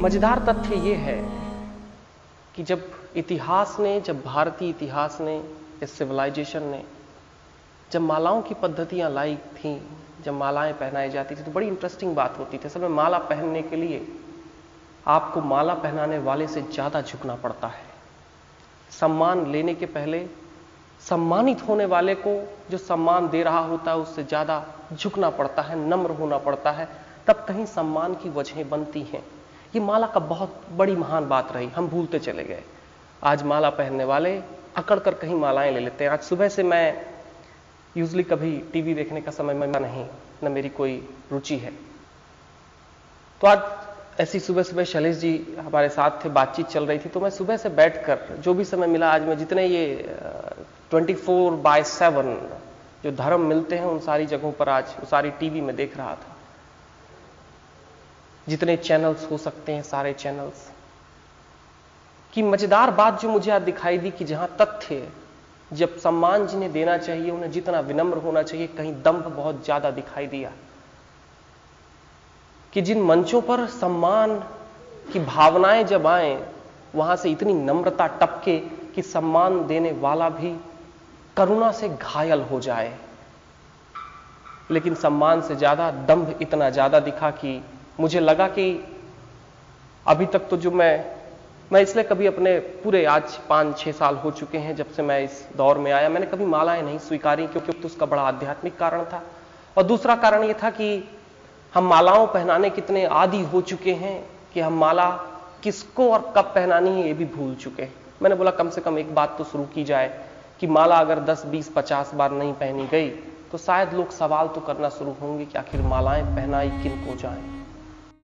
मज़ेदार तथ्य ये है कि जब इतिहास ने, जब भारतीय इतिहास ने, इस सिविलाइजेशन ने, जब मालाओं की पद्धतियाँ लाई थी, जब मालाएँ पहनाई जाती थी तो बड़ी इंटरेस्टिंग बात होती थी। असल में माला पहनने के लिए आपको माला पहनाने वाले से ज़्यादा झुकना पड़ता है। सम्मान लेने के पहले सम्मानित होने वाले को जो सम्मान दे रहा होता है, उससे ज़्यादा झुकना पड़ता है, नम्र होना पड़ता है। तब कहीं सम्मान की वजहें बनती हैं। ये माला का बहुत बड़ी महान बात रही, हम भूलते चले गए। आज माला पहनने वाले अकड़ कर कहीं मालाएँ ले लेते हैं। आज सुबह से मैं यूजली कभी टीवी देखने का समय में नहीं, न मेरी कोई रुचि है। तो आज ऐसी सुबह सुबह शैलेश जी हमारे साथ थे, बातचीत चल रही थी तो मैं सुबह से बैठकर जो भी समय मिला, आज मैं जितने ये ट्वेंटी फोर बाय सेवन जो धर्म मिलते हैं उन सारी जगहों पर आज सारी टीवी में देख रहा था। जितने चैनल्स हो सकते हैं, सारे चैनल्स की मज़ेदार बात जो मुझे आज दिखाई दी कि जहाँ तथ्य जब सम्मान जिन्हें देना चाहिए, उन्हें जितना विनम्र होना चाहिए, कहीं दम्भ बहुत ज़्यादा दिखाई दिया। कि जिन मंचों पर सम्मान की भावनाएँ जब आए, वहाँ से इतनी नम्रता टपके कि सम्मान देने वाला भी करुणा से घायल हो जाए। लेकिन सम्मान से ज़्यादा दंभ इतना ज़्यादा दिखा कि मुझे लगा कि अभी तक तो जो मैं मैं इसलिए कभी अपने पूरे आज पाँच छह साल हो चुके हैं जब से मैं इस दौर में आया। मैंने कभी मालाएँ नहीं स्वीकारी क्योंकि तो उसका बड़ा आध्यात्मिक कारण था। और दूसरा कारण यह था कि हम मालाओं पहनाने कितने आदि हो चुके हैं कि हम माला किसको और कब पहनानी है ये भी भूल चुके हैं। मैंने बोला कम से कम एक बात तो शुरू की जाए कि माला अगर 10, 20, 50 बार नहीं पहनी गई तो शायद लोग सवाल तो करना शुरू होंगे कि आखिर मालाएँ पहनाई किन को जाएँ।